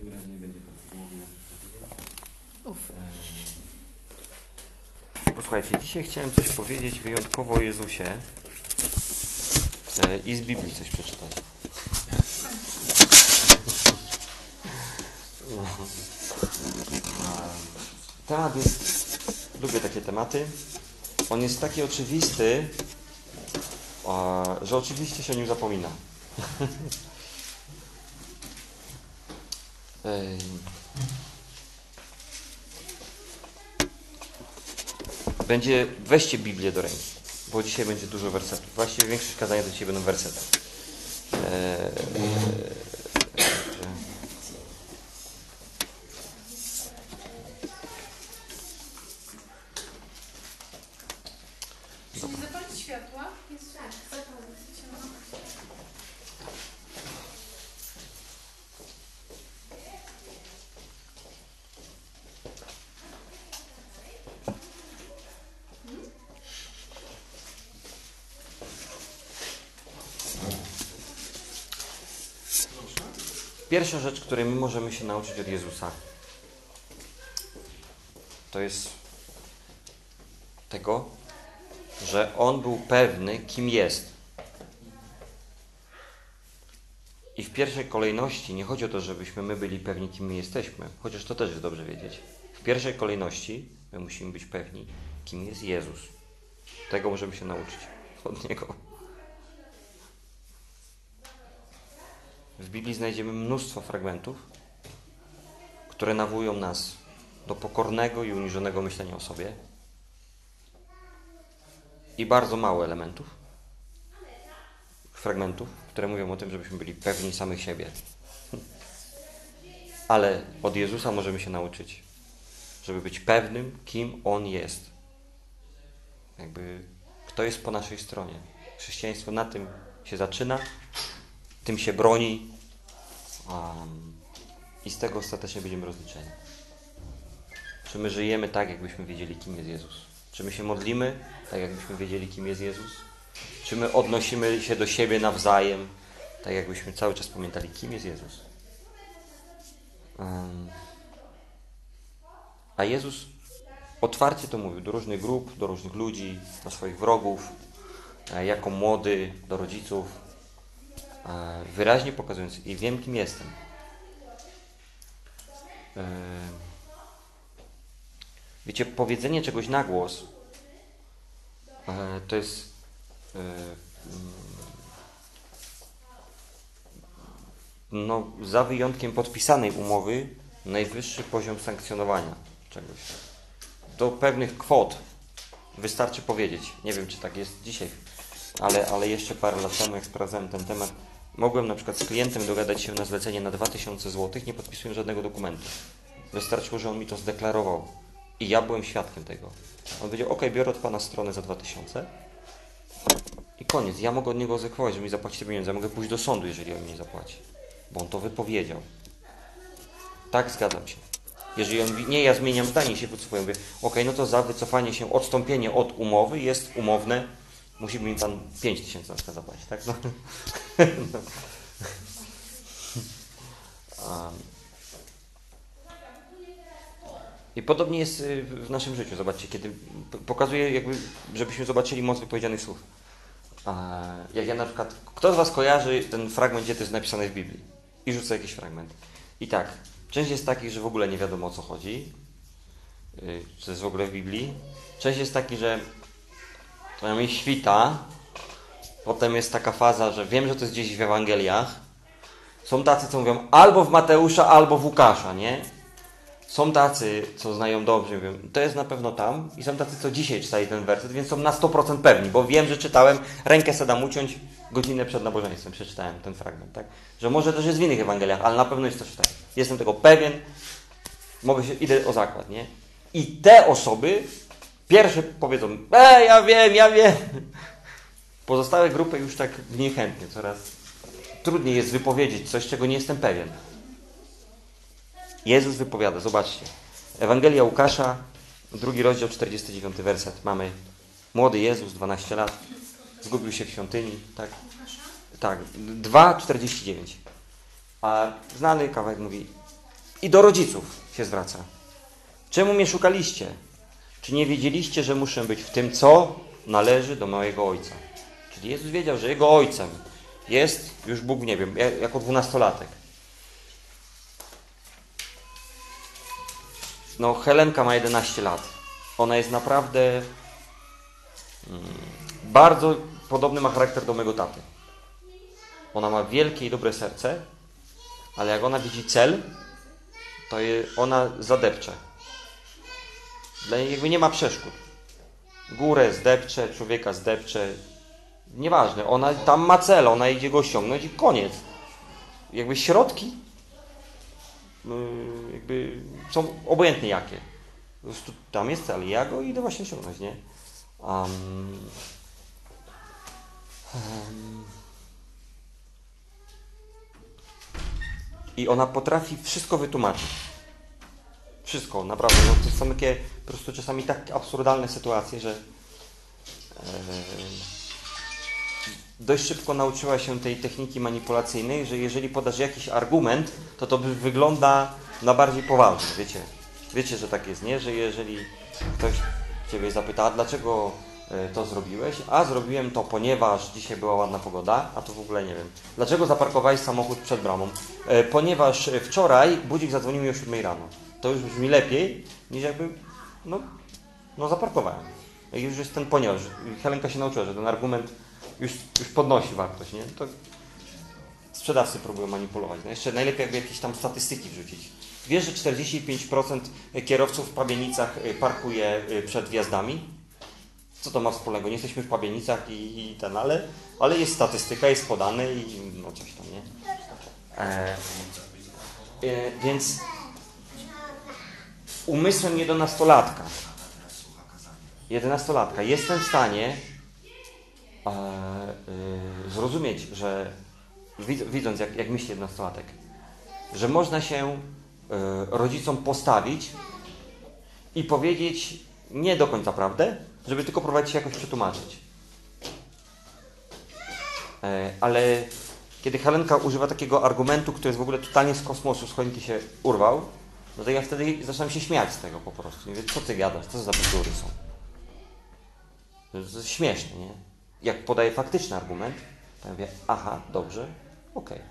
takim razie nie będzie podsumowania. Uf. Posłuchajcie, dzisiaj chciałem coś powiedzieć wyjątkowo o Jezusie e, i z Biblii coś przeczytać. No. Temat jest, lubię takie tematy. On jest taki oczywisty, że oczywiście się o nim zapomina. Będzie, weźcie Biblię do ręki, bo dzisiaj będzie dużo wersetów. Właściwie większość kazania to dzisiaj będą wersety. Eee, eee, Czy nie zapalić światła? Jest Tak, zapomnę. Pierwsza rzecz, której my możemy się nauczyć od Jezusa, to jest tego, że On był pewny, kim jest. I w pierwszej kolejności nie chodzi o to, żebyśmy my byli pewni, kim my jesteśmy, chociaż to też jest dobrze wiedzieć. W pierwszej kolejności my musimy być pewni, kim jest Jezus. Tego możemy się nauczyć od Niego. W Biblii znajdziemy mnóstwo fragmentów, które nawołują nas do pokornego i uniżonego myślenia o sobie. I bardzo mało elementów, fragmentów, które mówią o tym, żebyśmy byli pewni samych siebie. Ale od Jezusa możemy się nauczyć, żeby być pewnym, kim On jest. Jakby kto jest po naszej stronie. Chrześcijaństwo na tym się zaczyna, tym się broni um, i z tego ostatecznie będziemy rozliczeni. Czy my żyjemy tak, jakbyśmy wiedzieli, kim jest Jezus? Czy my się modlimy tak, jakbyśmy wiedzieli, kim jest Jezus? Czy my odnosimy się do siebie nawzajem, tak jakbyśmy cały czas pamiętali, kim jest Jezus? Um, a Jezus otwarcie to mówił do różnych grup, do różnych ludzi, do swoich wrogów, e, jako młody, do rodziców, wyraźnie pokazując i wiem, kim jestem. E, Wiecie, powiedzenie czegoś na głos e, to jest e, mm, no, za wyjątkiem podpisanej umowy najwyższy poziom sankcjonowania czegoś. Do pewnych kwot wystarczy powiedzieć. Nie wiem, czy tak jest dzisiaj, ale, ale jeszcze parę lat temu, jak sprawdzałem ten temat, mogłem na przykład z klientem dogadać się na zlecenie na 2000 zł, nie podpisując żadnego dokumentu. Wystarczyło, że on mi to zdeklarował. I ja byłem świadkiem tego. On powiedział, ok, biorę od Pana stronę za 2000 i koniec. Ja mogę od niego egzekwować, że mi zapłaci te pieniądze. Ja mogę pójść do sądu, jeżeli on mi nie zapłaci. Bo on to wypowiedział. Tak, zgadzam się. Jeżeli on mówi, nie, ja zmieniam zdanie się wycofuję, mówię, ok, no to za wycofanie się, odstąpienie od umowy jest umowne, musi mi Pan 5 tysięcy na przykład zapłacić, tak? No. I podobnie jest y, w naszym życiu. Zobaczcie, kiedy pokazuję, jakby, żebyśmy zobaczyli moc wypowiedzianych słów. A jak ja na przykład, kto z Was kojarzy ten fragment, gdzie to jest napisane w Biblii? I rzucę jakiś fragment. I tak, część jest takich, że w ogóle nie wiadomo o co chodzi. Czy to jest w ogóle w Biblii. Część jest taki, że to mi świta. Potem jest taka faza, że wiem, że to jest gdzieś w Ewangeliach. Są tacy, co mówią albo w Mateusza, albo w Łukasza, nie? Są tacy, co znają dobrze, mówią, to jest na pewno tam. I są tacy, co dzisiaj czytali ten werset, więc są na 100% pewni, bo wiem, że czytałem, rękę se dam uciąć, godzinę przed nabożeństwem przeczytałem ten fragment, tak? Że może też jest w innych Ewangeliach, ale na pewno jest coś tutaj. Jestem tego pewien, mogę się, idę o zakład, nie? I te osoby pierwsze powiedzą, e, ja wiem, ja wiem. Pozostałe grupy już tak niechętnie, coraz trudniej jest wypowiedzieć coś, czego nie jestem pewien. Jezus wypowiada, zobaczcie. Ewangelia Łukasza, drugi rozdział, 49 werset. Mamy młody Jezus, 12 lat, zgubił się w świątyni, tak? Tak, 2,49. A znany kawałek mówi, I do rodziców się zwraca. Czemu mnie szukaliście? Czy nie wiedzieliście, że muszę być w tym, co należy do mojego Ojca? Czyli Jezus wiedział, że Jego Ojcem jest już Bóg w niebie, jako dwunastolatek. No, Helenka ma 11 lat. Ona jest naprawdę mm, bardzo podobny ma charakter do mego taty. Ona ma wielkie i dobre serce, ale jak ona widzi cel, to ona zadepcze. Niej jakby nie ma przeszkód. Górę zdepcze, człowieka zdepcze. Nieważne, ona tam ma cel, ona idzie go osiągnąć i koniec. Jakby środki yy, jakby są obojętnie jakie. Tam jest cel, ja go idę właśnie osiągnąć, nie? Um, um, I ona potrafi wszystko wytłumaczyć. Wszystko, naprawdę. No, to są takie po prostu czasami tak absurdalne sytuacje, że e, dość szybko nauczyła się tej techniki manipulacyjnej, że jeżeli podasz jakiś argument, to to wygląda na bardziej poważny, wiecie. Wiecie, że tak jest, nie? Że jeżeli ktoś Ciebie zapyta, a dlaczego e, to zrobiłeś? A zrobiłem to, ponieważ dzisiaj była ładna pogoda, a to w ogóle nie wiem. Dlaczego zaparkowałeś samochód przed bramą? E, ponieważ wczoraj budzik zadzwonił mi o 7 rano. To już brzmi lepiej, niż jakby, no, no zaparkowałem. I już jest ten ponieważ. Helenka się nauczyła, że ten argument już, już podnosi wartość, nie? To sprzedawcy próbują manipulować. No jeszcze najlepiej jakby jakieś tam statystyki wrzucić. Wiesz, że 45% kierowców w Pabienicach parkuje przed wjazdami? Co to ma wspólnego? Nie jesteśmy w Pabienicach i, i ten, ale, ale jest statystyka, jest podane i no coś tam, nie? E, e, więc umysłem jedenastolatka, jedenastolatka jestem w stanie e, e, zrozumieć, że widząc jak, jak myśli jedenastolatek, że można się e, rodzicom postawić i powiedzieć nie do końca prawdę, żeby tylko próbować się jakoś przetłumaczyć. E, ale kiedy Helenka używa takiego argumentu, który jest w ogóle totalnie z kosmosu, z się urwał, no to ja wtedy zaczynam się śmiać z tego po prostu. Nie wiem, co ty gadasz, co za bzdury są. To jest śmieszne, nie? Jak podaję faktyczny argument, to ja mówię, aha, dobrze, okej. Okay.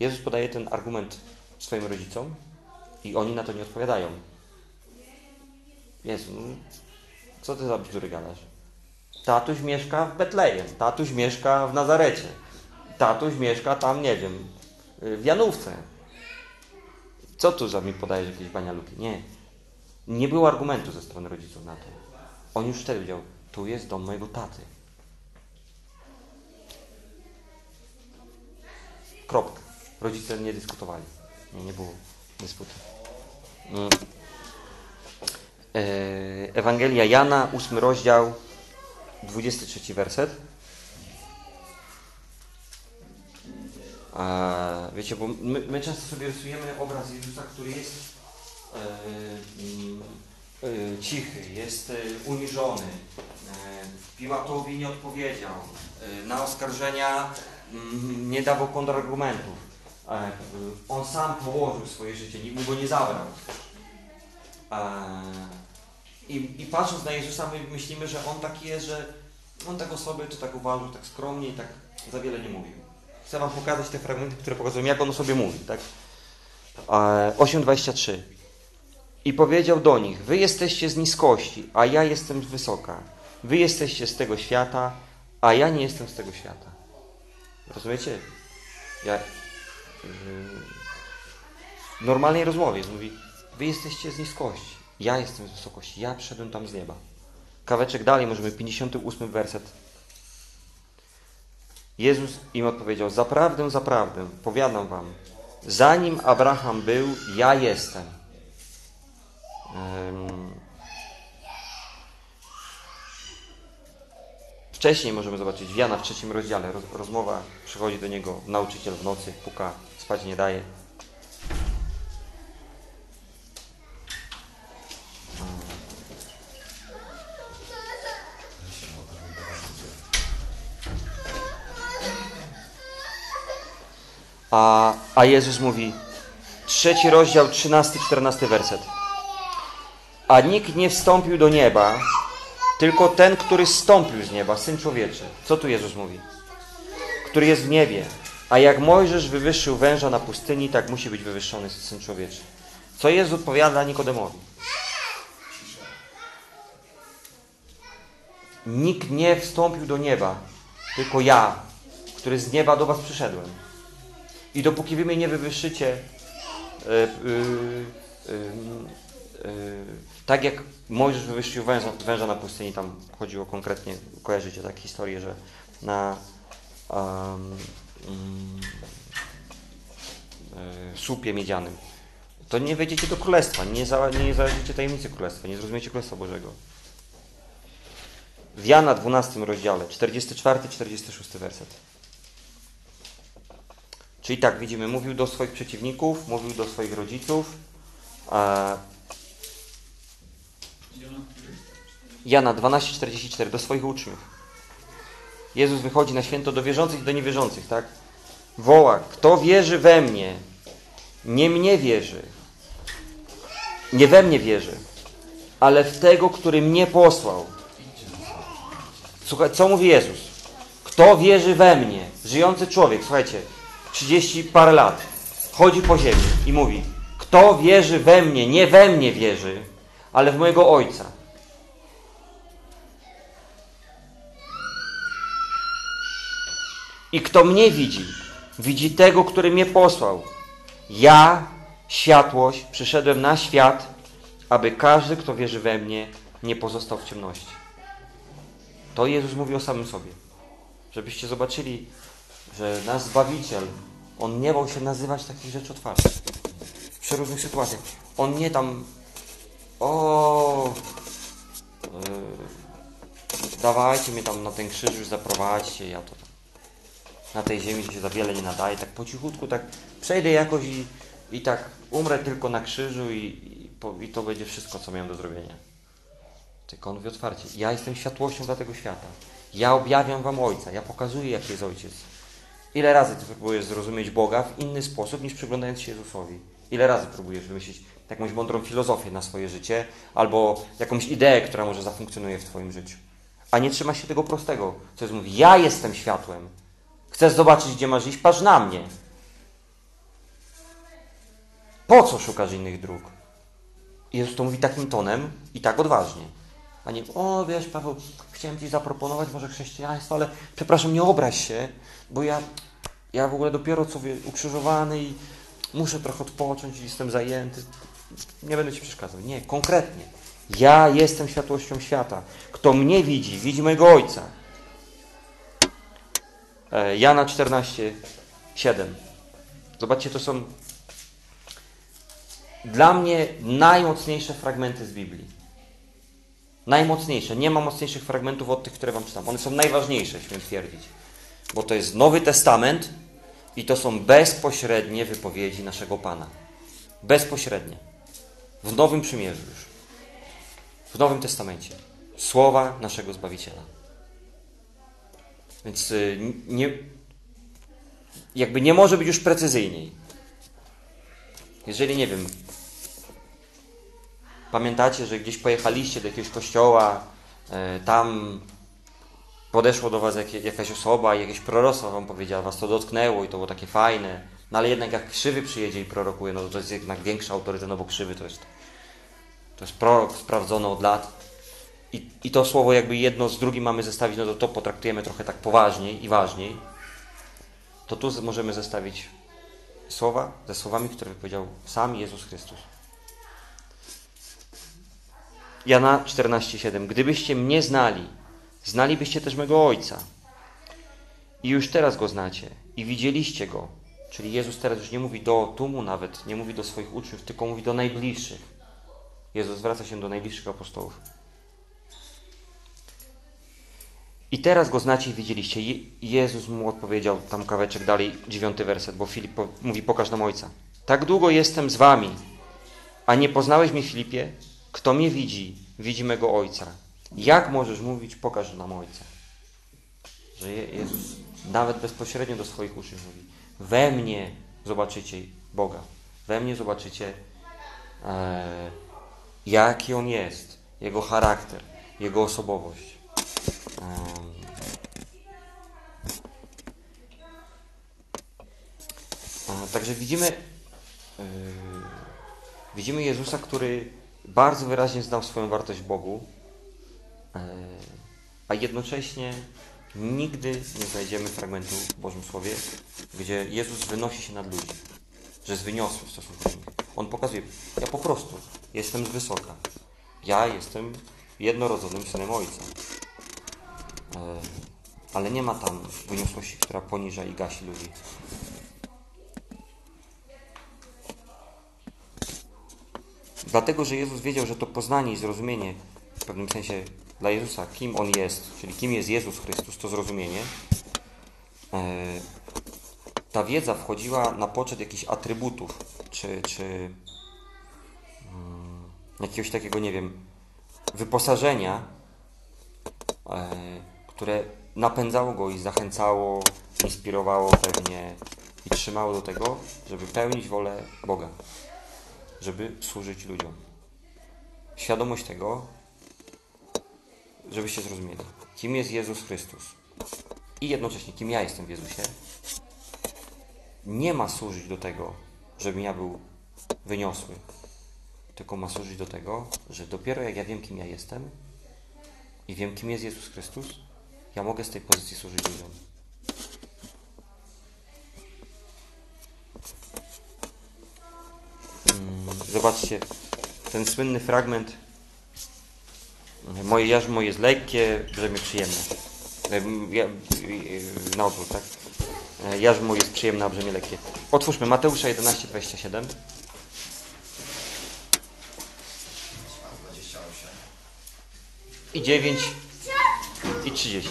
Jezus podaje ten argument swoim rodzicom i oni na to nie odpowiadają. Jezu, no, co ty za bzdury gadasz? Tatuś mieszka w Betlejem, tatuś mieszka w Nazarecie, tatuś mieszka tam, nie wiem, w Janówce. Co tu za mi podajesz jakieś banialuki? Nie. Nie było argumentu ze strony rodziców na to. On już wtedy wiedział, tu jest dom mojego taty. Kropka. Rodzice nie dyskutowali. Nie, nie było dysputy. Mm. Ewangelia Jana, ósmy rozdział, 23 werset. A, wiecie, bo my, my, często sobie rysujemy obraz Jezusa, który jest e, e, cichy, jest e, uniżony, Piłatowi nie odpowiedział, na oskarżenia mm, nie dawał kontrargumentów. On sam położył swoje życie, nikt mu go nie zabrał. I, I patrząc na Jezusa, my myślimy, że On taki jest, że On tak o sobie, czy tak uważał, tak skromnie i tak za wiele nie mówił. Chcę Wam pokazać te fragmenty, które pokazują, jak On sobie mówi. Tak? 8.23 I powiedział do nich, wy jesteście z niskości, a ja jestem z wysoka. Wy jesteście z tego świata, a ja nie jestem z tego świata. Rozumiecie? Ja w normalnej rozmowie mówi, wy jesteście z niskości, ja jestem z wysokości, ja przyszedłem tam z nieba. Kaweczek dalej, możemy 58 werset. Jezus im odpowiedział, zaprawdę, zaprawdę, powiadam wam, zanim Abraham był, ja jestem. Wcześniej możemy zobaczyć Jana w trzecim rozdziale. Rozmowa przychodzi do niego nauczyciel w nocy, puka, spać nie daje. A, a Jezus mówi, trzeci rozdział, 13-14 werset. A nikt nie wstąpił do nieba, tylko ten, który stąpił z nieba, Syn Człowieczy. Co tu Jezus mówi? Który jest w niebie. A jak Mojżesz wywyższył węża na pustyni, tak musi być wywyższony Syn Człowieczy. Co Jezus odpowiada Nikodemowi? Nikt nie wstąpił do nieba, tylko ja, który z nieba do was przyszedłem. I dopóki wy mnie nie wywyższycie, e, y, y, tak jak Mojżesz wywyższył węża, węża na pustyni, tam chodziło konkretnie, kojarzycie tak historię, że na um, słupie miedzianym, to nie wejdziecie do królestwa, nie, za, nie zależycie tajemnicy królestwa, nie zrozumiecie królestwa Bożego. W Jana 12 rozdziale, 44-46 werset. Czyli tak, widzimy, mówił do swoich przeciwników, mówił do swoich rodziców. A Jana 12:44 do swoich uczniów. Jezus wychodzi na święto do wierzących i do niewierzących, tak? Woła, kto wierzy we mnie, nie mnie wierzy. Nie we mnie wierzy, ale w tego, który mnie posłał. Słuchaj, co mówi Jezus? Kto wierzy we mnie? Żyjący człowiek, słuchajcie, 30 parę lat, chodzi po ziemi i mówi: Kto wierzy we mnie, nie we mnie wierzy, ale w mojego Ojca. I kto mnie widzi, widzi tego, który mnie posłał. Ja, światłość, przyszedłem na świat, aby każdy, kto wierzy we mnie, nie pozostał w ciemności. To Jezus mówi o samym sobie. Żebyście zobaczyli, że nasz Zbawiciel, On nie bał się nazywać takich rzeczy otwarcie. W przeróżnych sytuacjach. On nie tam o yy, dawajcie mnie tam na ten krzyż już zaprowadźcie, ja to tam na tej ziemi się za wiele nie nadaje, tak po cichutku, tak przejdę jakoś i, i tak umrę tylko na krzyżu i, i, po, i to będzie wszystko, co miałem do zrobienia. Tylko on mówi otwarcie, ja jestem światłością dla tego świata. Ja objawiam wam Ojca, ja pokazuję, jaki jest Ojciec. Ile razy ty próbujesz zrozumieć Boga w inny sposób, niż przyglądając się Jezusowi? Ile razy próbujesz wymyślić jakąś mądrą filozofię na swoje życie, albo jakąś ideę, która może zafunkcjonuje w twoim życiu? A nie trzyma się tego prostego, co jest mówi, ja jestem światłem. Chcesz zobaczyć, gdzie masz iść? Patrz na mnie. Po co szukasz innych dróg? Jezus to mówi takim tonem i tak odważnie. A nie, o wiesz Paweł, chciałem Ci zaproponować może chrześcijaństwo, ale przepraszam, nie obraź się, bo ja, ja w ogóle dopiero co ukrzyżowany i muszę trochę odpocząć i jestem zajęty. Nie będę Ci przeszkadzał. Nie, konkretnie. Ja jestem światłością świata. Kto mnie widzi, widzi mojego Ojca. E, Jana 14, 7. Zobaczcie, to są dla mnie najmocniejsze fragmenty z Biblii. Najmocniejsze. Nie ma mocniejszych fragmentów od tych, które Wam czytam. One są najważniejsze, śmiem twierdzić. Bo to jest Nowy Testament i to są bezpośrednie wypowiedzi naszego Pana. Bezpośrednie. W Nowym Przymierzu już. W Nowym Testamencie. Słowa naszego Zbawiciela. Więc y, nie, jakby nie może być już precyzyjniej. Jeżeli, nie wiem, pamiętacie, że gdzieś pojechaliście do jakiegoś kościoła, e, tam podeszło do was jakaś osoba i jakieś proroctwo wam powiedziała, was to dotknęło i to było takie fajne, no ale jednak jak krzywy przyjedzie i prorokuje, no to jest jednak większy autorytet, no bo krzywy to jest to jest prorok sprawdzony od lat. I, i to słowo jakby jedno z drugim mamy zestawić, no to to potraktujemy trochę tak poważniej i ważniej, to tu możemy zestawić słowa ze słowami, które wypowiedział sam Jezus Chrystus. Jana 14:7. Gdybyście mnie znali, znalibyście też mego Ojca. I już teraz go znacie i widzieliście go. Czyli Jezus teraz już nie mówi do tłumu nawet, nie mówi do swoich uczniów, tylko mówi do najbliższych. Jezus zwraca się do najbliższych apostołów. I teraz go znacie i widzieliście. Je Jezus mu odpowiedział, tam kaweczek dalej, dziewiąty werset, bo Filip po mówi, pokaż nam Ojca. Tak długo jestem z wami, a nie poznałeś mnie, Filipie? Kto mnie widzi, widzi mego Ojca. Jak możesz mówić, pokaż nam Ojca? Że Je Jezus nawet bezpośrednio do swoich uczniów mówi, we mnie zobaczycie Boga. We mnie zobaczycie, e, jaki On jest, Jego charakter, Jego osobowość. A, Także widzimy, yy, widzimy Jezusa, który bardzo wyraźnie znał swoją wartość Bogu, yy, a jednocześnie nigdy nie znajdziemy fragmentu w Bożym Słowie, gdzie Jezus wynosi się nad ludzi, że jest wyniosły w stosunku do nich. On pokazuje, ja po prostu jestem z wysoka. Ja jestem jednorodzonym synem Ojca. Yy, ale nie ma tam wyniosłości, która poniża i gasi ludzi. Dlatego, że Jezus wiedział, że to poznanie i zrozumienie w pewnym sensie dla Jezusa, kim On jest, czyli kim jest Jezus Chrystus, to zrozumienie, e, ta wiedza wchodziła na poczet jakichś atrybutów, czy, czy mm, jakiegoś takiego, nie wiem, wyposażenia, e, które napędzało go i zachęcało, inspirowało pewnie i trzymało do tego, żeby pełnić wolę Boga żeby służyć ludziom. Świadomość tego, żebyście zrozumieli, kim jest Jezus Chrystus i jednocześnie kim ja jestem w Jezusie, nie ma służyć do tego, żebym ja był wyniosły, tylko ma służyć do tego, że dopiero jak ja wiem, kim ja jestem i wiem, kim jest Jezus Chrystus, ja mogę z tej pozycji służyć ludziom. Zobaczcie, ten słynny fragment. Moje jarzmo jest lekkie, brzemię przyjemne. Ja, na odwrót, tak? Jarzmo jest przyjemne, a brzemię lekkie. Otwórzmy Mateusza 11, 27. I 9 i 30.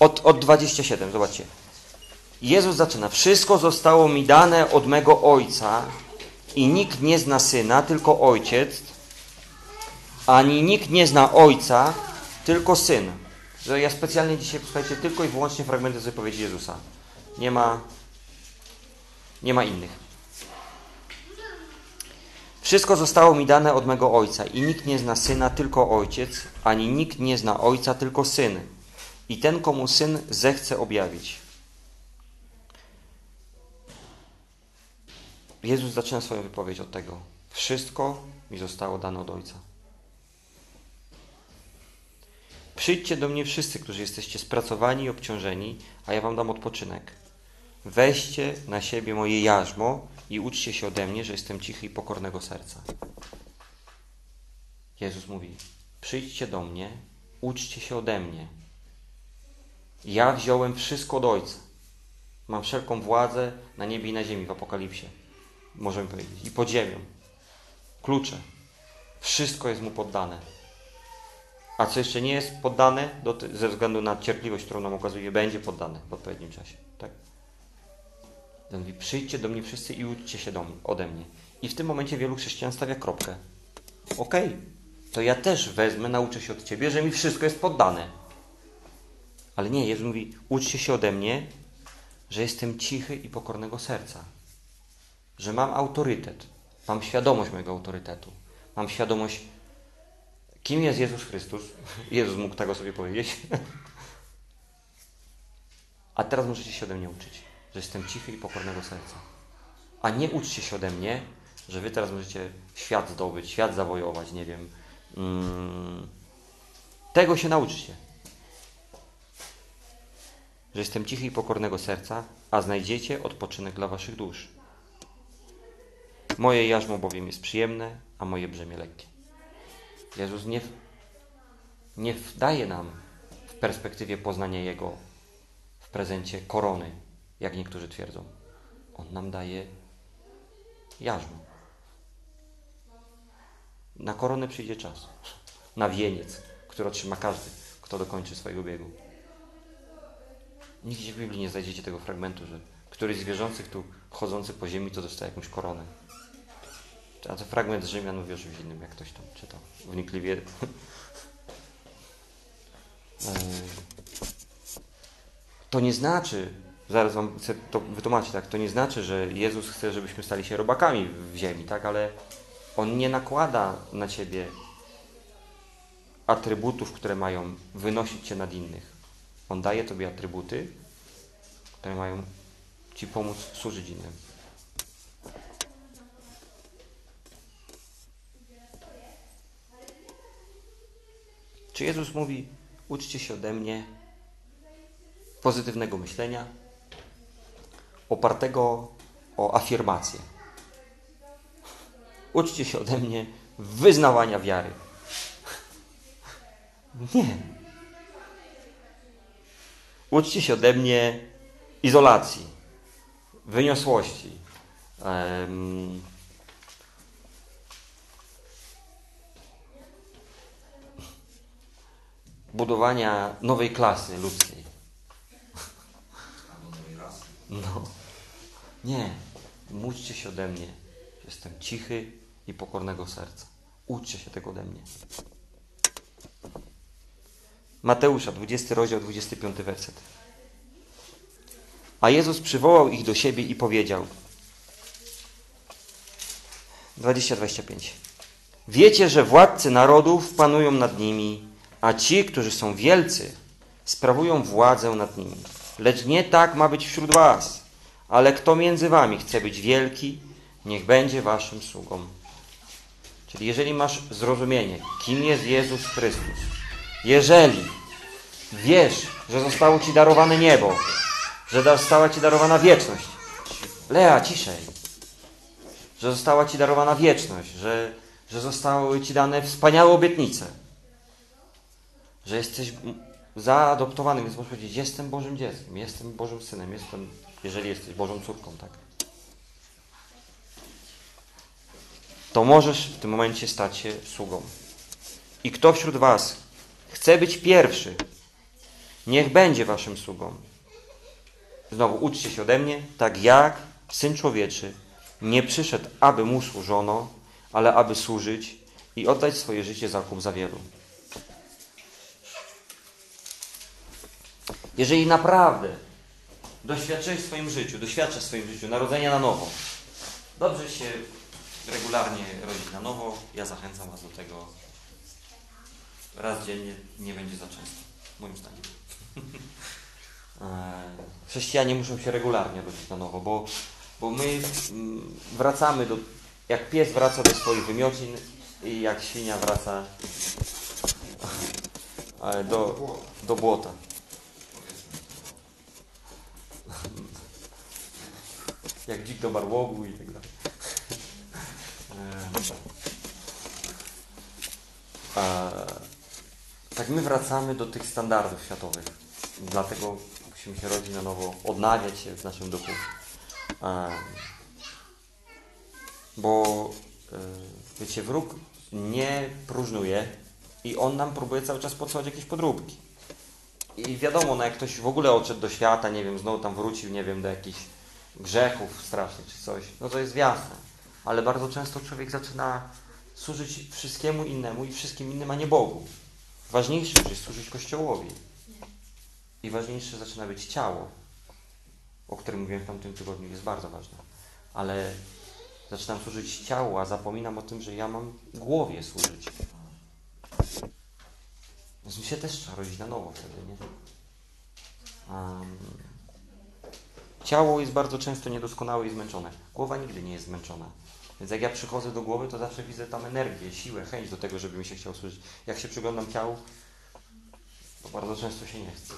Od, od 27, zobaczcie. Jezus zaczyna. Wszystko zostało mi dane od mego Ojca i nikt nie zna Syna, tylko Ojciec, ani nikt nie zna Ojca, tylko Syn. Że ja specjalnie dzisiaj, posłuchajcie, tylko i wyłącznie fragmenty z wypowiedzi Jezusa. Nie ma, nie ma innych. Wszystko zostało mi dane od mego Ojca i nikt nie zna Syna, tylko Ojciec, ani nikt nie zna Ojca, tylko Syn. I ten, komu Syn zechce objawić. Jezus zaczyna swoją wypowiedź od tego. Wszystko mi zostało dane od Ojca. Przyjdźcie do mnie wszyscy, którzy jesteście spracowani i obciążeni, a ja wam dam odpoczynek. Weźcie na siebie moje jarzmo i uczcie się ode mnie, że jestem cichy i pokornego serca. Jezus mówi: Przyjdźcie do mnie, uczcie się ode mnie. Ja wziąłem wszystko od Ojca. Mam wszelką władzę na niebie i na ziemi w Apokalipsie możemy powiedzieć, i pod ziemią. Klucze. Wszystko jest mu poddane. A co jeszcze nie jest poddane, do, ze względu na cierpliwość, którą nam okazuje, będzie poddane w odpowiednim czasie. Tak? On mówi, przyjdźcie do mnie wszyscy i uczcie się do mnie, ode mnie. I w tym momencie wielu chrześcijan stawia kropkę. Okej, okay, to ja też wezmę, nauczę się od Ciebie, że mi wszystko jest poddane. Ale nie, Jezus mówi, uczcie się ode mnie, że jestem cichy i pokornego serca że mam autorytet, mam świadomość mojego autorytetu, mam świadomość, kim jest Jezus Chrystus. Jezus mógł tego sobie powiedzieć. A teraz możecie się ode mnie uczyć, że jestem cichy i pokornego serca. A nie uczcie się ode mnie, że wy teraz możecie świat zdobyć, świat zawojować, nie wiem. Mm, tego się nauczcie. Że jestem cichy i pokornego serca, a znajdziecie odpoczynek dla waszych dusz. Moje jarzmo bowiem jest przyjemne, a moje brzemię lekkie. Jezus nie, nie daje nam w perspektywie poznania Jego w prezencie korony, jak niektórzy twierdzą. On nam daje jarzmo. Na koronę przyjdzie czas. Na wieniec, który otrzyma każdy, kto dokończy swojego biegu. Nigdzie w Biblii nie znajdziecie tego fragmentu, że któryś z wierzących tu chodzący po ziemi to dostaje jakąś koronę. A to fragment Rzymian o czymś innym, jak ktoś tam czytał wnikliwie. To nie znaczy, zaraz wam chcę to wytłumaczyć, tak? To nie znaczy, że Jezus chce, żebyśmy stali się robakami w ziemi, tak? Ale On nie nakłada na ciebie atrybutów, które mają wynosić cię nad innych. On daje tobie atrybuty, które mają ci pomóc służyć innym. Czy Jezus mówi, uczcie się ode mnie pozytywnego myślenia, opartego o afirmację. Uczcie się ode mnie wyznawania wiary. Nie. Uczcie się ode mnie izolacji, wyniosłości, em, budowania nowej klasy ludzkiej. No. Nie. Módlcie się ode mnie. Jestem cichy i pokornego serca. Uczcie się tego ode mnie. Mateusza, 20 rozdział, 25 werset. A Jezus przywołał ich do siebie i powiedział 20-25 Wiecie, że władcy narodów panują nad nimi, a ci, którzy są wielcy, sprawują władzę nad nimi. Lecz nie tak ma być wśród was. Ale kto między wami chce być wielki, niech będzie waszym sługą. Czyli jeżeli masz zrozumienie, kim jest Jezus Chrystus, jeżeli wiesz, że zostało ci darowane niebo, że została ci darowana wieczność, Lea, ciszej, że została ci darowana wieczność, że, że zostały ci dane wspaniałe obietnice, że jesteś zaadoptowany, więc możesz powiedzieć, jestem Bożym dzieckiem, jestem Bożym synem, jestem, jeżeli jesteś Bożą córką, tak? To możesz w tym momencie stać się sługą. I kto wśród was chce być pierwszy, niech będzie waszym sługą. Znowu uczcie się ode mnie, tak jak Syn Człowieczy nie przyszedł, aby mu służono, ale aby służyć i oddać swoje życie za kup za wielu. Jeżeli naprawdę doświadczyłeś w swoim życiu, doświadczasz w swoim życiu narodzenia na nowo, dobrze się regularnie rodzić na nowo, ja zachęcam Was do tego. Raz dziennie nie będzie za często, moim zdaniem. E, Chrześcijanie muszą się regularnie rodzić na nowo, bo, bo my mm, wracamy do. Jak pies wraca do swoich wymiocin i jak świnia wraca e, do, do błota. Jak dzik do barłogu i tak dalej. Tak my wracamy do tych standardów światowych. Dlatego musimy się rodzić na nowo, odnawiać się w naszym duchu. Bo e, wiecie, wróg nie próżnuje i on nam próbuje cały czas podsuwać jakieś podróbki. I wiadomo, no jak ktoś w ogóle odszedł do świata, nie wiem, znowu tam wrócił, nie wiem, do jakichś grzechów strasznych czy coś, no to jest jasne. Ale bardzo często człowiek zaczyna służyć wszystkiemu innemu i wszystkim innym, a nie Bogu. Ważniejsze jest służyć Kościołowi. I ważniejsze zaczyna być ciało, o którym mówiłem w tamtym tygodniu, jest bardzo ważne. Ale zaczynam służyć ciału, a zapominam o tym, że ja mam głowie służyć. Więc mi się też trzeba rodzić na nowo wtedy, nie? Um, ciało jest bardzo często niedoskonałe i zmęczone. Głowa nigdy nie jest zmęczona. Więc jak ja przychodzę do głowy, to zawsze widzę tam energię, siłę, chęć do tego, żeby mi się chciał służyć. Jak się przyglądam ciału, to bardzo często się nie chce.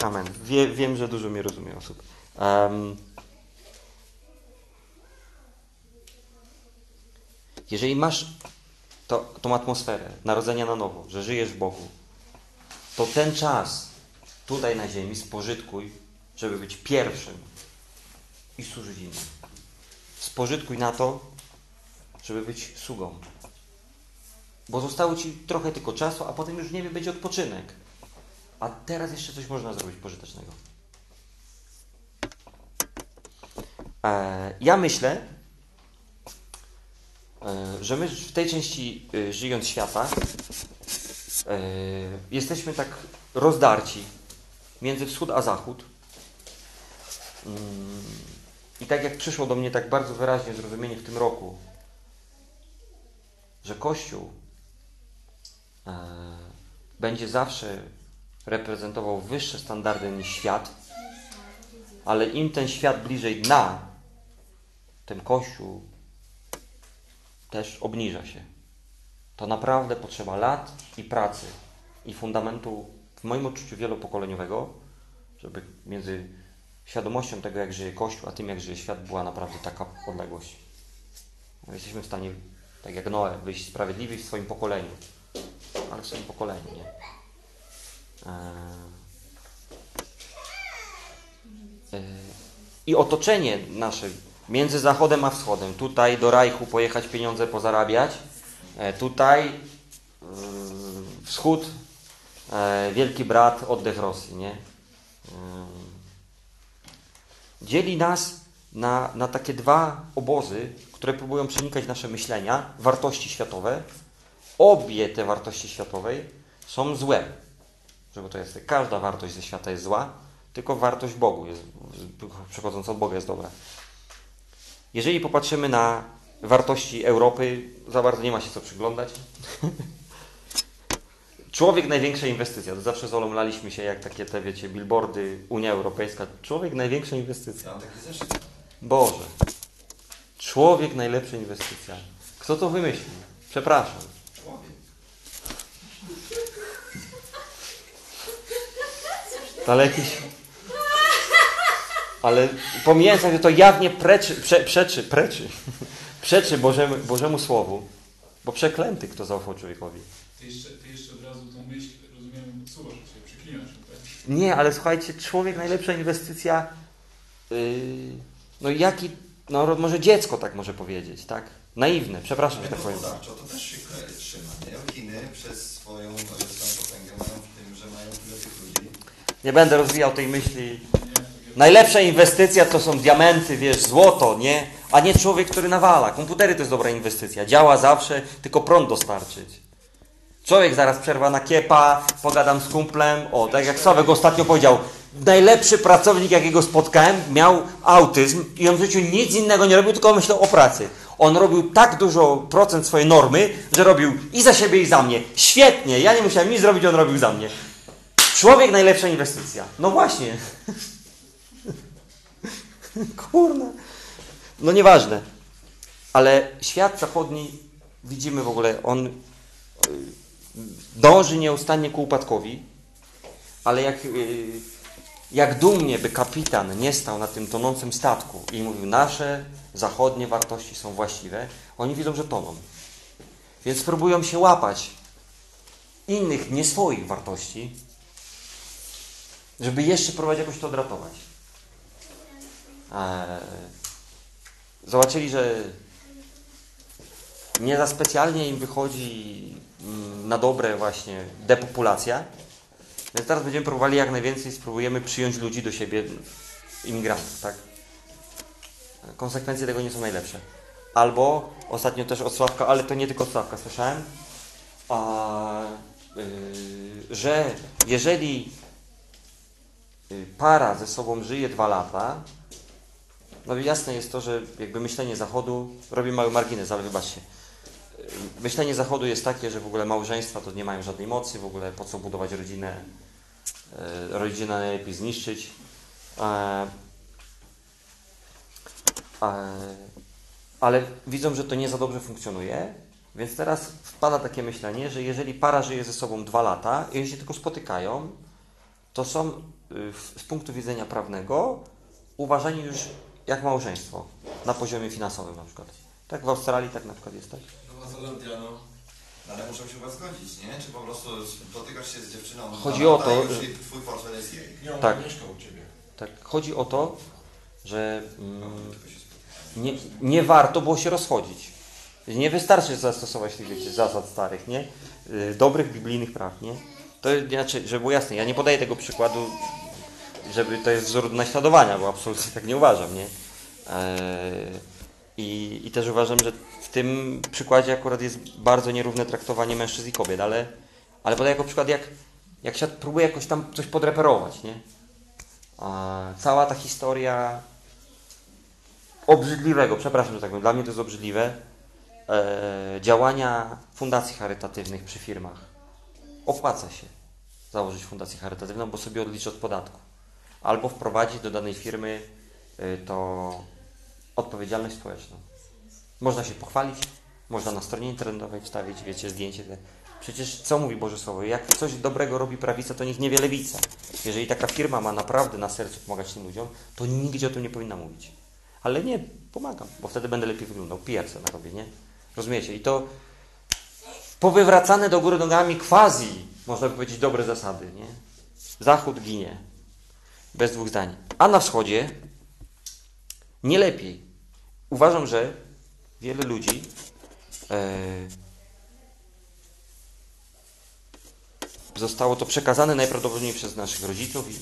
Amen. Wie, wiem, że dużo mnie rozumie osób. Um, jeżeli masz to, tą atmosferę narodzenia na nowo, że żyjesz w Bogu, to ten czas tutaj na ziemi spożytkuj, żeby być pierwszym i służyć innym. Spożytkuj na to, żeby być sługą. Bo zostało Ci trochę tylko czasu, a potem już w niebie będzie odpoczynek. A teraz jeszcze coś można zrobić pożytecznego. E, ja myślę, e, że my w tej części e, żyjąc świata jesteśmy tak rozdarci między wschód a zachód. Mm, I tak jak przyszło do mnie tak bardzo wyraźnie zrozumienie w tym roku, że Kościół e, będzie zawsze reprezentował wyższe standardy niż świat, ale im ten świat bliżej dna, tym Kościół też obniża się. To naprawdę potrzeba lat i pracy i fundamentu, w moim odczuciu wielopokoleniowego, żeby między świadomością tego, jak żyje Kościół, a tym, jak żyje świat, była naprawdę taka odległość. Jesteśmy w stanie, tak jak Noe, wyjść sprawiedliwi w swoim pokoleniu, ale w swoim pokoleniu, nie? Eee, I otoczenie nasze między Zachodem a Wschodem. Tutaj do Rajchu pojechać pieniądze pozarabiać. E, Tutaj Wschód, e, Wielki Brat, oddech Rosji, nie? Yy. Dzieli nas na, na takie dwa obozy, które próbują przenikać nasze myślenia, wartości światowe. Obie te wartości światowe są złe. Żeby to jest, każda wartość ze świata jest zła, tylko wartość Bogu jest, przychodząca od Boga jest dobra. Jeżeli popatrzymy na wartości Europy, za bardzo nie ma się co przyglądać. Człowiek największa inwestycja. To zawsze z Olą laliśmy się jak takie te, wiecie, billboardy Unia Europejska. Człowiek największa inwestycja. Ja mam taki zeszyt. Boże. Człowiek najlepsza inwestycja. Kto to wymyślił? Przepraszam. Człowiek. Ale jakiś... Ale pomijając, że to jawnie preczy, prze, przeczy, preczy, przeczy Bożemu, Bożemu Słowu, bo przeklęty kto zaufał człowiekowi. Ty jeszcze, ty jeszcze od razu tą myśl, rozumiem, odsuwasz od siebie, przyklinasz tutaj. Nie, ale słuchajcie, człowiek najlepsza inwestycja, yy, no jaki, no może dziecko tak może powiedzieć, tak? Naiwne, przepraszam, że tak powiem. To też się trzyma, nie? Chiny przez swoją potęgę mają w tym, że mają tyle tych ludzi. Nie będę rozwijał tej myśli. Najlepsza inwestycja to są diamenty, wiesz, złoto, nie? A nie człowiek, który nawala. Komputery to jest dobra inwestycja. Działa zawsze, tylko prąd dostarczyć. Człowiek zaraz przerwa na kiepa, pogadam z kumplem. O, tak jak Sławek ostatnio powiedział, najlepszy pracownik, jakiego spotkałem, miał autyzm i on w życiu nic innego nie robił, tylko myślał o pracy. On robił tak dużo procent swojej normy, że robił i za siebie, i za mnie. Świetnie, ja nie musiałem nic zrobić, on robił za mnie. Człowiek najlepsza inwestycja. No właśnie. Kurna. No nieważne. Ale świat zachodni, widzimy w ogóle, on dąży nieustannie ku upadkowi, ale jak, y, jak dumnie by kapitan nie stał na tym tonącym statku i mówił, nasze zachodnie wartości są właściwe, oni widzą, że toną. Więc próbują się łapać innych, nie swoich wartości, żeby jeszcze próbować jakoś to odratować. Eee, zobaczyli, że nie za specjalnie im wychodzi na dobre właśnie depopulacja, więc teraz będziemy próbowali jak najwięcej, spróbujemy przyjąć ludzi do siebie, imigrantów, tak? Konsekwencje tego nie są najlepsze. Albo, ostatnio też od Sławka, ale to nie tylko od Sławka słyszałem, a, yy, że jeżeli y, para ze sobą żyje dwa lata, no jasne jest to, że jakby myślenie Zachodu, robię mały margines, ale wybaczcie, myślenie Zachodu jest takie, że w ogóle małżeństwa to nie mają żadnej mocy, w ogóle po co budować rodzinę, Y, rodzinę najlepiej zniszczyć. E, e, ale widzą, że to nie za dobrze funkcjonuje, więc teraz wpada takie myślenie, że jeżeli para żyje ze sobą dwa lata i oni się tylko spotykają, to są y, z punktu widzenia prawnego uważani już jak małżeństwo na poziomie finansowym na przykład. Tak w Australii tak na przykład jest, tak? Nowa Zelandia, no. No Ale muszą się chyba zgodzić, nie? Czy po prostu spotykasz się z dziewczyną Chodzi o to, że- twój portfel jest jej. Nie, on Tak. mieszka u Ciebie. Tak. Chodzi o to, że mm, nie, nie warto było się rozchodzić. Nie wystarczy zastosować tych wiecie, zasad starych, nie? Y, Dobrych biblijnych praw, nie? To znaczy, żeby było jasne, ja nie podaję tego przykładu, żeby to jest wzór do naśladowania, bo absolutnie tak nie uważam, nie? Eee, I, I też uważam, że tym przykładzie akurat jest bardzo nierówne traktowanie mężczyzn i kobiet, ale, ale podaję jako przykład, jak Jak się próbuje jakoś tam coś podreperować, nie? A cała ta historia obrzydliwego, przepraszam, że tak powiem, dla mnie to jest obrzydliwe, e, działania fundacji charytatywnych przy firmach. Opłaca się założyć fundację charytatywną, bo sobie odliczy od podatku. Albo wprowadzić do danej firmy y, to odpowiedzialność społeczną. Można się pochwalić, można na stronie internetowej wstawić, wiecie, zdjęcie. Te. Przecież co mówi Boże Słowo? Jak coś dobrego robi prawica, to niech nie wie lewica. Jeżeli taka firma ma naprawdę na sercu pomagać tym ludziom, to nigdzie o tym nie powinna mówić. Ale nie, pomagam, bo wtedy będę lepiej wyglądał. PR na robię, nie? Rozumiecie? I to powywracane do góry nogami quasi, można by powiedzieć, dobre zasady, nie? Zachód ginie. Bez dwóch zdań. A na wschodzie nie lepiej. Uważam, że wiele ludzi e, zostało to przekazane najprawdopodobniej przez naszych rodziców i,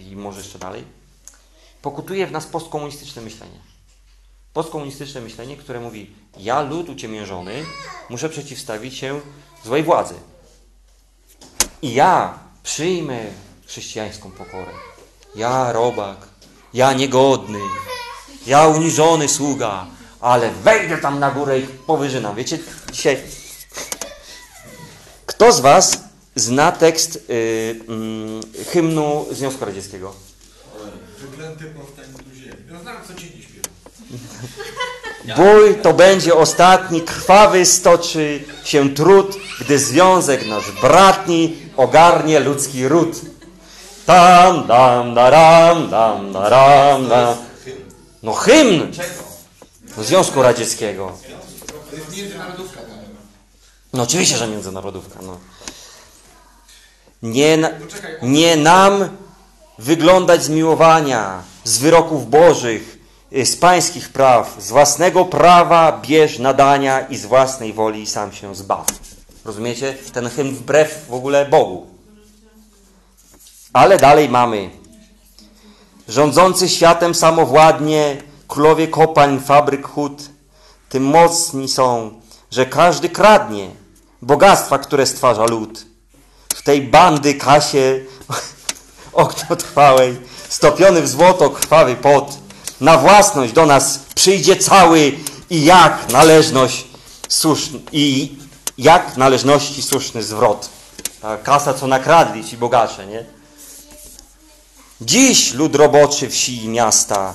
i, i może jeszcze dalej. Pokutuje w nas postkomunistyczne myślenie. Postkomunistyczne myślenie, które mówi: Ja, lud uciemiężony, muszę przeciwstawić się złej władzy. I ja przyjmę chrześcijańską pokorę. Ja, robak, ja niegodny, ja uniżony sługa, ale wejdę tam na górę i powyżynam. Wiecie, dzisiaj. Kto z Was zna tekst y, y, hymnu Związku Radzieckiego? Wyklęty powstań tu ziemi. No znam, co ci nie śpiewa. Bój to będzie ostatni, krwawy stoczy się trud, gdy związek nasz bratni ogarnie ludzki ród. Tam, dam, daram, dam, daram, dam. Hymn. No hymn do Związku Radzieckiego. To jest międzynarodówka. No oczywiście, że międzynarodówka. No. Nie, na, nie nam wyglądać z miłowania, z wyroków bożych, y, z pańskich praw, z własnego prawa bierz nadania i z własnej woli sam się zbaw. Rozumiecie? Ten hymn wbrew w ogóle Bogu. Ale dalej mamy. Rządzący światem samowładnie, królowie kopalń, fabryk, hut, tym mocni są, że każdy kradnie bogactwa, które stwarza lud. W tej bandy kasie oknotrwałej, stopiony w złoto krwawy pot, na własność do nas przyjdzie cały i jak należność słuszny, i jak należności słuszny zwrot. Ta kasa, co nakradli ci bogacze, nie? Dziś lud roboczy wsi i miasta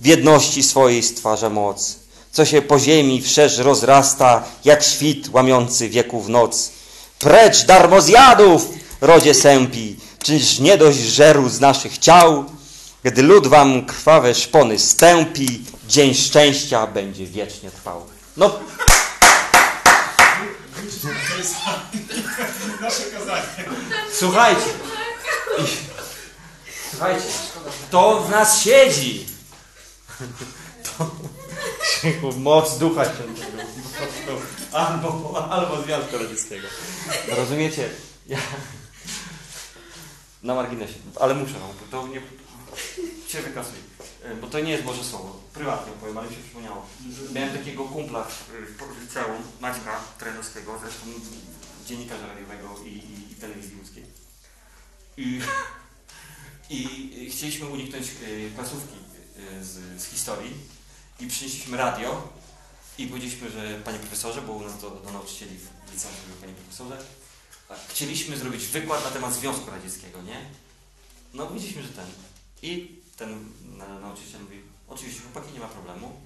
w jedności swojej stwarza moc, co się po ziemi wszerz rozrasta, jak świt łamiący wieków noc. Precz darmozjadów, rodzie sępi, czyż nie dość żeru z naszych ciał? Gdy lud wam krwawe szpony stępi, dzień szczęścia będzie wiecznie trwał. No, nasze kazanie. słuchajcie. Słuchajcie, to w nas siedzi. To Krzychu, moc Ducha Świętego. Albo, albo Związku Radzieckiego. Rozumiecie? Ja... Na marginesie, ale muszę, no, to nie... się wykasuj. Bo to nie jest Boże Słowo. Prywatnie powiem, ale mi się przypomniało. Miałem takiego kumpla w, liceum, Maćka Trenowskiego, zresztą dziennikarza radiowego i, i, i telewizji łódzkiej. I, I chcieliśmy uniknąć klasówki y, z, z historii i przynieśliśmy radio i powiedzieliśmy, że panie profesorze, bo u nas do, do nauczycieli w panie profesorze, chcieliśmy zrobić wykład na temat Związku Radzieckiego, nie? No powiedzieliśmy, że ten. I ten na, nauczyciel mówi, oczywiście chłopaki nie ma problemu.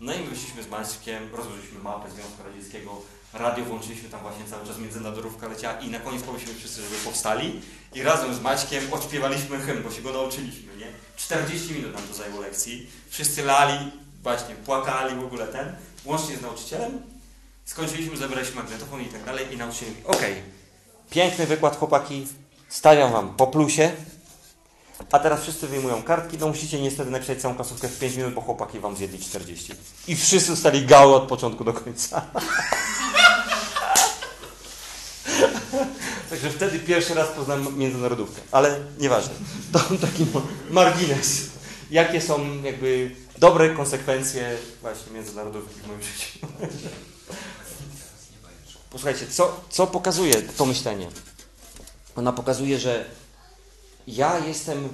No i my wyszliśmy z Maćkiem, rozłożyliśmy mapę Związku Radzieckiego, radio włączyliśmy tam właśnie cały czas międzynarodówka leciała i na koniec poprosiliśmy wszyscy, żeby powstali i razem z Maćkiem odśpiewaliśmy hymn, bo się go nauczyliśmy, nie? 40 minut nam to zajęło lekcji, wszyscy lali, właśnie płakali w ogóle ten, łącznie z nauczycielem. Skończyliśmy, zabraliśmy magnetofon i tak dalej i nauczyciel mówi, okej, piękny wykład chłopaki, stawiam wam po plusie, a teraz wszyscy wyjmują kartki, no musicie niestety napisać całą klasówkę w 5 minut, bo chłopaki wam zjedli 40. I wszyscy stali gały od początku do końca. Także wtedy pierwszy raz poznałem międzynarodówkę, ale nieważne. To taki ma- margines. Jakie są jakby dobre konsekwencje właśnie międzynarodówki w moim życiu. Posłuchajcie, co, co pokazuje to myślenie? ona pokazuje, że ja jestem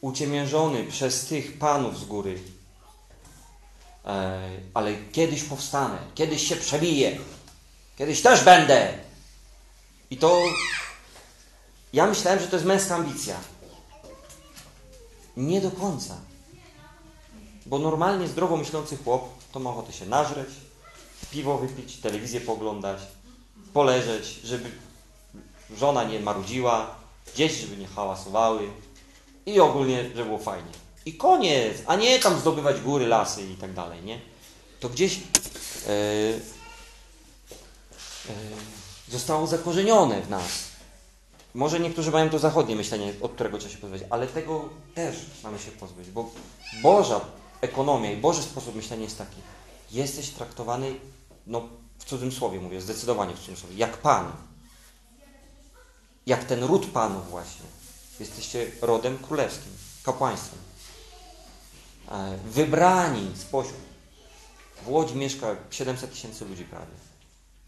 uciemiężony przez tych panów z góry, e, ale kiedyś powstanę, kiedyś się przebiję, kiedyś też będę. I to ja myślałem, że to jest męska ambicja. Nie do końca. Bo normalnie zdrowo myślący chłop to ma ochotę się nażreć, piwo wypić, telewizję pooglądać, poleżeć, żeby żona nie marudziła, dzieci żeby nie hałasowały i ogólnie, żeby było fajnie. I koniec, a nie tam zdobywać góry, lasy i tak dalej, nie? To gdzieś e, e, zostało zakorzenione w nas. Może niektórzy mają to zachodnie myślenie, od którego trzeba się pozbyć, ale tego też mamy się pozbyć, bo Boża ekonomia i Boży sposób myślenia jest taki. Jesteś traktowany, no w cudzym słowie mówię, zdecydowanie w cudzym słowie, jak Pan. Jak ten ród Panów właśnie. Jesteście rodem królewskim, kapłaństwem. E, Wybrani spośród. W Łodzi mieszka 700 tysięcy ludzi prawie.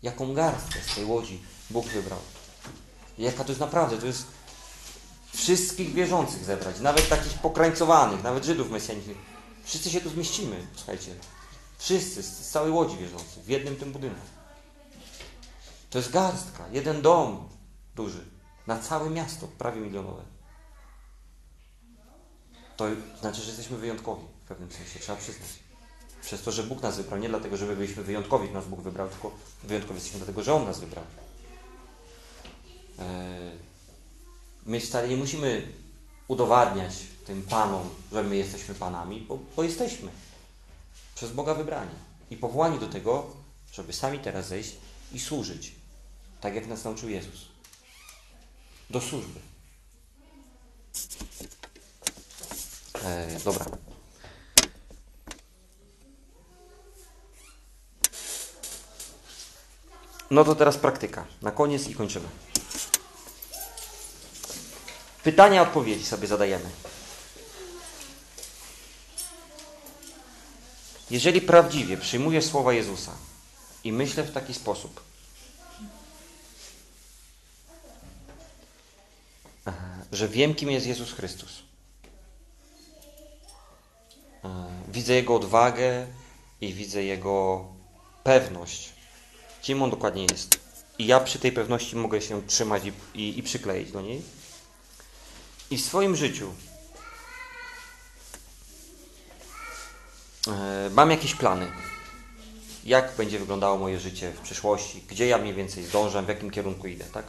Jaką garstkę z tej Łodzi Bóg wybrał. Jaka to jest naprawdę, to jest wszystkich wierzących zebrać, nawet takich pokrańcowanych, nawet Żydów mesjanicznych. Wszyscy się tu zmieścimy, słuchajcie. Wszyscy, z całej Łodzi wierzących, w jednym tym budynku. To jest garstka, jeden dom duży, na całe miasto, prawie milionowe. To znaczy, że jesteśmy wyjątkowi w pewnym sensie, trzeba przyznać. Przez to, że Bóg nas wybrał, nie dlatego, że my byliśmy wyjątkowi, nas Bóg wybrał, tylko wyjątkowi jesteśmy dlatego, że On nas wybrał. E, My wcale nie musimy udowadniać tym Panom, że my jesteśmy Panami, bo, bo jesteśmy przez Boga wybrani i powołani do tego, żeby sami teraz zejść i służyć, tak jak nas nauczył Jezus. Do służby. E, dobra. No to teraz praktyka. Na koniec i kończymy. Pytania, odpowiedzi sobie zadajemy. Jeżeli prawdziwie przyjmuję słowa Jezusa i myślę w taki sposób, że wiem, kim jest Jezus Chrystus, widzę Jego odwagę i widzę Jego pewność, kim On dokładnie jest. I ja przy tej pewności mogę się trzymać i, i, i przykleić do niej. I w swoim życiu e, mam jakieś plany. Jak będzie wyglądało moje życie w przyszłości, gdzie ja mniej więcej zdążę, w jakim kierunku idę, tak?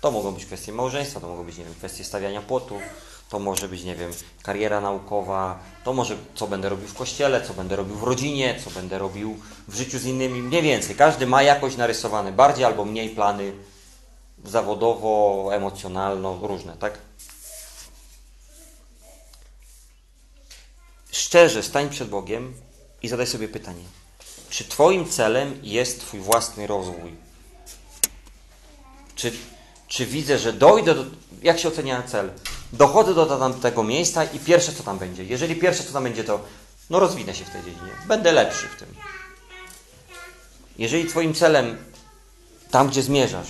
To mogą być kwestie małżeństwa, to mogą być, nie wiem, kwestie stawiania płotu, to może być, nie wiem, kariera naukowa, to może co będę robił w kościele, co będę robił w rodzinie, co będę robił w życiu z innymi, mniej więcej. Każdy ma jakoś narysowane bardziej albo mniej plany zawodowo, emocjonalno, różne, tak? Szczerze stań przed Bogiem i zadaj sobie pytanie: czy Twoim celem jest Twój własny rozwój? Czy, czy widzę, że dojdę do. Jak się ocenia cel? Dochodzę do tamtego miejsca i pierwsze co tam będzie. Jeżeli pierwsze co tam będzie, to no rozwinę się w tej dziedzinie. Będę lepszy w tym. Jeżeli Twoim celem, tam gdzie zmierzasz,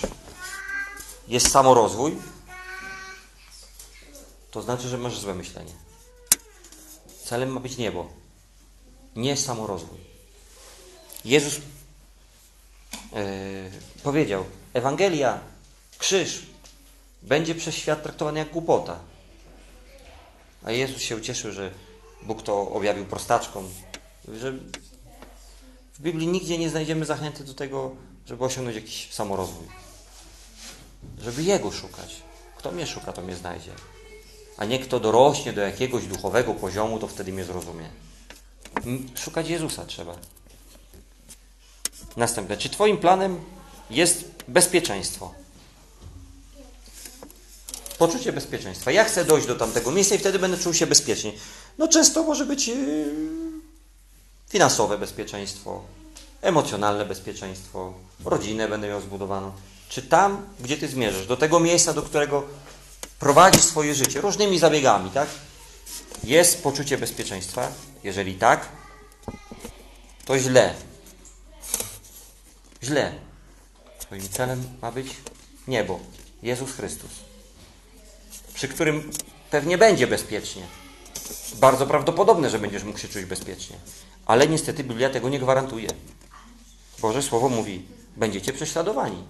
jest samorozwój, to znaczy, że masz złe myślenie. Celem ma być niebo, nie samorozwój. Jezus yy, powiedział: Ewangelia, krzyż będzie przez świat traktowany jak głupota. A Jezus się ucieszył, że Bóg to objawił prostaczkom. Że w Biblii nigdzie nie znajdziemy zachęty do tego, żeby osiągnąć jakiś samorozwój. Żeby Jego szukać. Kto mnie szuka, to mnie znajdzie a nie kto dorośnie do jakiegoś duchowego poziomu, to wtedy mnie zrozumie. Szukać Jezusa trzeba. Następne. Czy Twoim planem jest bezpieczeństwo? Poczucie bezpieczeństwa. Ja chcę dojść do tamtego miejsca i wtedy będę czuł się bezpiecznie. No często może być yy, finansowe bezpieczeństwo, emocjonalne bezpieczeństwo, rodzinę będę miał zbudowaną. Czy tam, gdzie Ty zmierzasz, do tego miejsca, do którego prowadzisz swoje życie różnymi zabiegami, tak? Jest poczucie bezpieczeństwa? Jeżeli tak, to źle. Źle. Twoim celem ma być niebo, Jezus Chrystus. Przy którym pewnie będzie bezpiecznie. Bardzo prawdopodobne, że będziesz mógł się czuć bezpiecznie. Ale niestety Biblia tego nie gwarantuje. Boże Słowo mówi, będziecie prześladowani.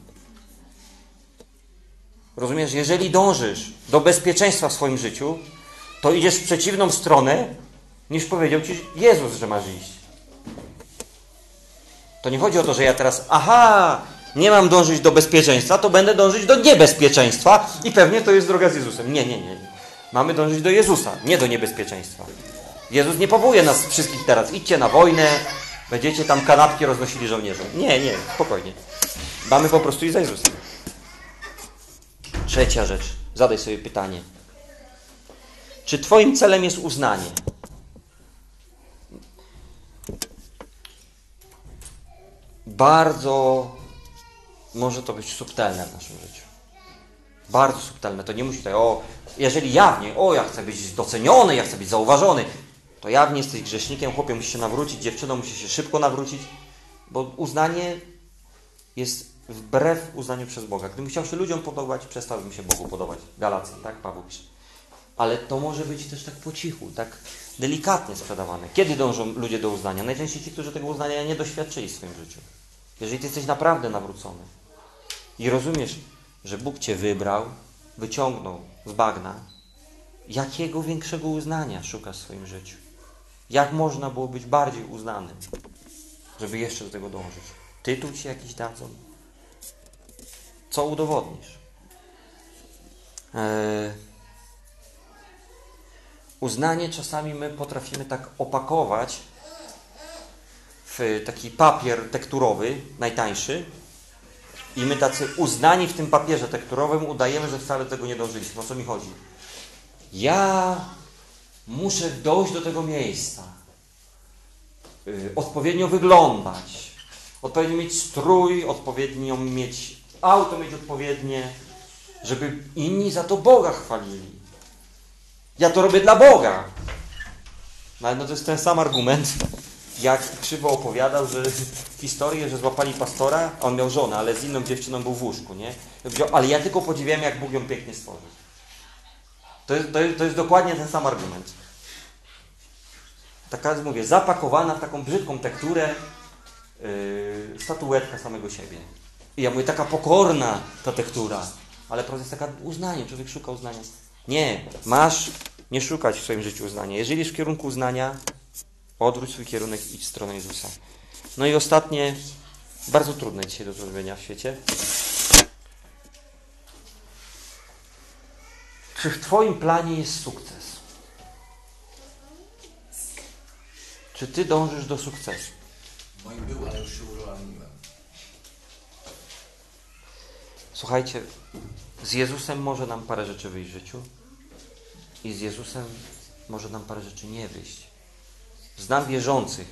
Rozumiesz, jeżeli dążysz do bezpieczeństwa w swoim życiu, to idziesz w przeciwną stronę, niż powiedział ci Jezus, że masz iść. To nie chodzi o to, że ja teraz, aha, nie mam dążyć do bezpieczeństwa, to będę dążyć do niebezpieczeństwa i pewnie to jest droga z Jezusem. Nie, nie, nie. Mamy dążyć do Jezusa, nie do niebezpieczeństwa. Jezus nie powołuje nas wszystkich teraz, idźcie na wojnę, będziecie tam kanapki roznosili żołnierzom. Nie, nie, spokojnie. Mamy po prostu iść za Jezusem. Trzecia rzecz. Zadaj sobie pytanie. Czy Twoim celem jest uznanie? Bardzo może to być subtelne w naszym życiu. Bardzo subtelne. To nie musi tutaj, o, jeżeli jawnie, o, ja chcę być doceniony, ja chcę być zauważony, to jawnie jesteś grzesznikiem, chłopie musi się nawrócić, dziewczyną musi się szybko nawrócić, bo uznanie jest wbrew uznaniu przez Boga. Gdybym chciał się ludziom podobać, przestałbym się Bogu podobać. Galacjan, tak? Paweł pisze. Ale to może być też tak po cichu, tak delikatnie sprzedawane. Kiedy dążą ludzie do uznania? Najczęściej ci, którzy tego uznania nie doświadczyli w swoim życiu. Jeżeli ty jesteś naprawdę nawrócony i rozumiesz, że Bóg cię wybrał, wyciągnął z bagna, jakiego większego uznania szukasz w swoim życiu? Jak można było być bardziej uznanym, żeby jeszcze do tego dążyć? Tytuł ci jakiś dadzą? Co udowodnisz? Eee, uznanie czasami my potrafimy tak opakować w taki papier tekturowy, najtańszy, i my tacy uznani w tym papierze tekturowym udajemy, że wcale tego nie dążyliśmy. O co mi chodzi? Ja muszę dojść do tego miejsca. Yy, odpowiednio wyglądać. Odpowiednio mieć strój, odpowiednio mieć auto, mieć odpowiednie, żeby inni za to Boga chwalili. Ja to robię dla Boga. No, no to jest ten sam argument, jak krzywo opowiadał, że historię, że złapali pastora, on miał żonę, ale z inną dziewczyną był w łóżku, nie? Ale ja tylko podziwiam, jak Bóg ją pięknie stworzył. To jest, to jest, to jest dokładnie ten sam argument. Taka, mówię, zapakowana w taką brzydką tekturę yy, statuetka samego siebie. I ja mówię, taka pokorna ta tektura. Ale proces jest taka uznanie, człowiek szuka uznania. Nie, masz nie szukać w swoim życiu uznania. Jeżeli jest w kierunku uznania, odwróć swój kierunek i idź w stronę Jezusa. No i ostatnie, bardzo trudne dzisiaj do zrobienia w świecie. Czy w Twoim planie jest sukces? Czy Ty dążysz do sukcesu? Moim był, ale już się urealniłem. Słuchajcie, z Jezusem może nam parę rzeczy wyjść w życiu i z Jezusem może nam parę rzeczy nie wyjść. Znam wierzących,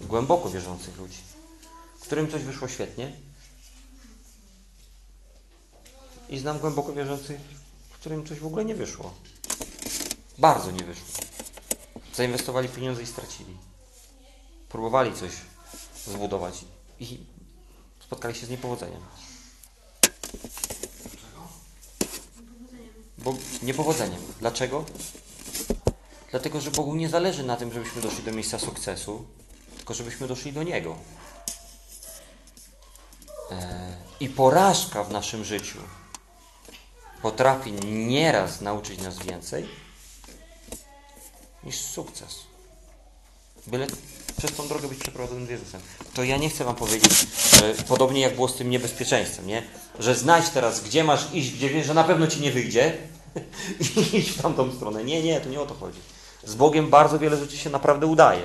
głęboko wierzących ludzi, którym coś wyszło świetnie i znam głęboko wierzących, którym coś w ogóle nie wyszło. Bardzo nie wyszło. Zainwestowali pieniądze i stracili. Próbowali coś zbudować i spotkali się z niepowodzeniem. Bo niepowodzeniem. Dlaczego? Dlatego, że Bogu nie zależy na tym, żebyśmy doszli do miejsca sukcesu, tylko żebyśmy doszli do Niego. E, I porażka w naszym życiu potrafi nieraz nauczyć nas więcej niż sukces. Byle przez tą drogę być przeprowadzonym z Jezusem. To ja nie chcę Wam powiedzieć, że podobnie jak było z tym niebezpieczeństwem, nie? że znajdź teraz, gdzie masz iść, gdzie wiesz, że na pewno Ci nie wyjdzie i idź w tamtą stronę. Nie, nie, to nie o to chodzi. Z Bogiem bardzo wiele rzeczy się naprawdę udaje.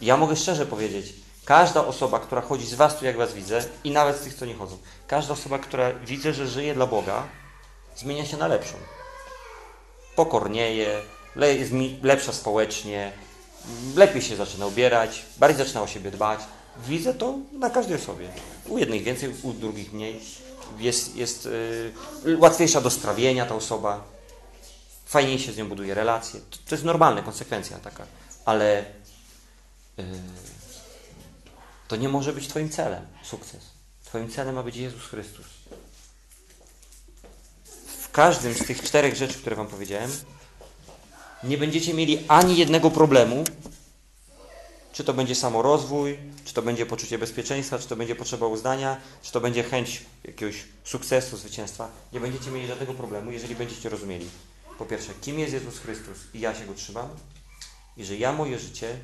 Ja mogę szczerze powiedzieć, każda osoba, która chodzi z Was tu, jak Was widzę, i nawet z tych, co nie chodzą, każda osoba, która widzę, że żyje dla Boga, zmienia się na lepszą. Pokornieje, jest lepsza społecznie, lepiej się zaczyna ubierać, bardziej zaczyna o siebie dbać. Widzę to na każdej osobie. U jednych więcej, u drugich mniej. Jest, jest yy, łatwiejsza do strawienia ta osoba. Fajniej się z nią buduje relacje. To, to jest normalna konsekwencja taka. Ale yy, to nie może być Twoim celem sukces. Twoim celem ma być Jezus Chrystus. W każdym z tych czterech rzeczy, które Wam powiedziałem, nie będziecie mieli ani jednego problemu, czy to będzie samorozwój, czy to będzie poczucie bezpieczeństwa, czy to będzie potrzeba uznania, czy to będzie chęć jakiegoś sukcesu, zwycięstwa. Nie będziecie mieli żadnego problemu, jeżeli będziecie rozumieli. Po pierwsze, kim jest Jezus Chrystus i ja się Go trzymam, i że ja moje życie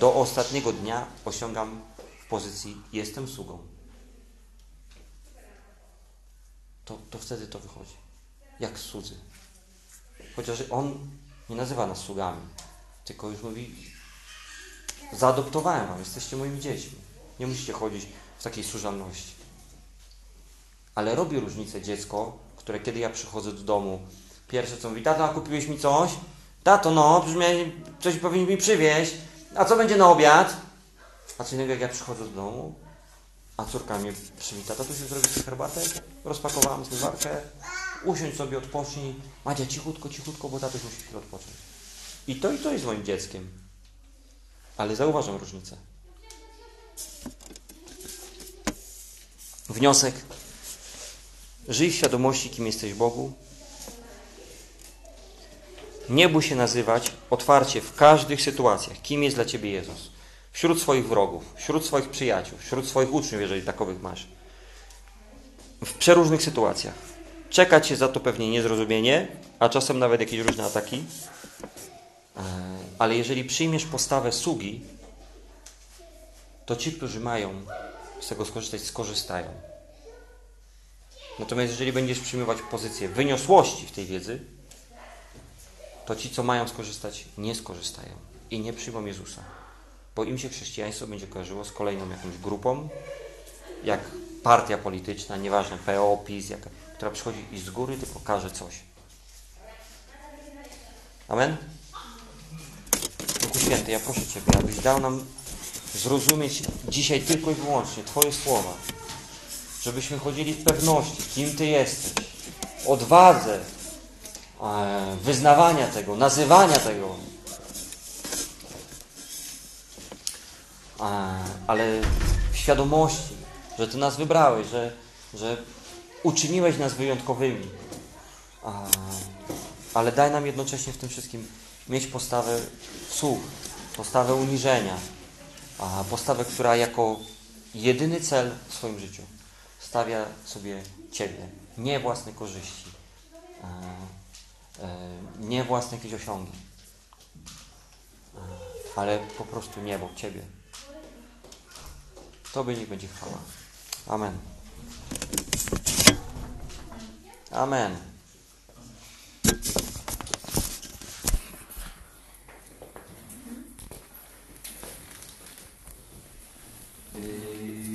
do ostatniego dnia osiągam w pozycji jestem sługą. To, to wtedy to wychodzi. Jak słudzy. Chociaż On nie nazywa nas sługami, tylko już mówi zaadoptowałem wam, jesteście moimi dziećmi. Nie musicie chodzić w takiej służalności. Ale robi różnicę dziecko, które kiedy ja przychodzę do domu, pierwsze co mówi, tato, a kupiłeś mi coś? Tato, no, przecież miałeś, coś powinien mi przywieźć. A co będzie na obiad? A co innego jak ja przychodzę do domu, a córka mnie przywita, to tu się zrobi sobie herbatę, rozpakowałam zmywarkę, usiądź sobie, odpocznij. Madzia, cichutko, cichutko, bo tatuś musi chwilę odpocząć. I to i to jest moim dzieckiem. Ale zauważam różnicę. Wniosek. Żyj w świadomości, kim jesteś Bogu. Nie bój się nazywać otwarcie w każdych sytuacjach, kim jest dla Ciebie Jezus. Wśród swoich wrogów, wśród swoich przyjaciół, wśród swoich uczniów, jeżeli takowych masz. W przeróżnych sytuacjach. Czekać się za to pewnie niezrozumienie, a czasem nawet jakieś różne ataki. E, Ale jeżeli przyjmiesz postawę sługi, to ci, którzy mają z tego skorzystać, skorzystają. Natomiast jeżeli będziesz przyjmować pozycję wyniosłości w tej wiedzy, to ci, co mają skorzystać, nie skorzystają i nie przyjmą Jezusa. Bo im się chrześcijaństwo będzie kojarzyło z kolejną jakąś grupą, jak partia polityczna, nieważne, PO, PiS, jaka, która przychodzi i z góry tylko każe coś. Amen? Duchu Święty, ja proszę Ciebie, abyś dał nam zrozumieć dzisiaj tylko i wyłącznie Twoje słowa. Żebyśmy chodzili w pewności, kim Ty jesteś, odwadze, wyznawania tego, nazywania tego. E, Ale w świadomości, że Ty nas wybrałeś, że, że uczyniłeś nas wyjątkowymi. E, Ale daj nam jednocześnie w tym wszystkim mieć postawę słuch, postawę uniżenia, postawę, która jako jedyny cel w swoim życiu stawia sobie Ciebie, nie własne korzyści, e, e, nie własne jakieś osiągi, e, ale po prostu niebo, Ciebie. Tobie niech będzie chwała. Amen. Amen. Yy,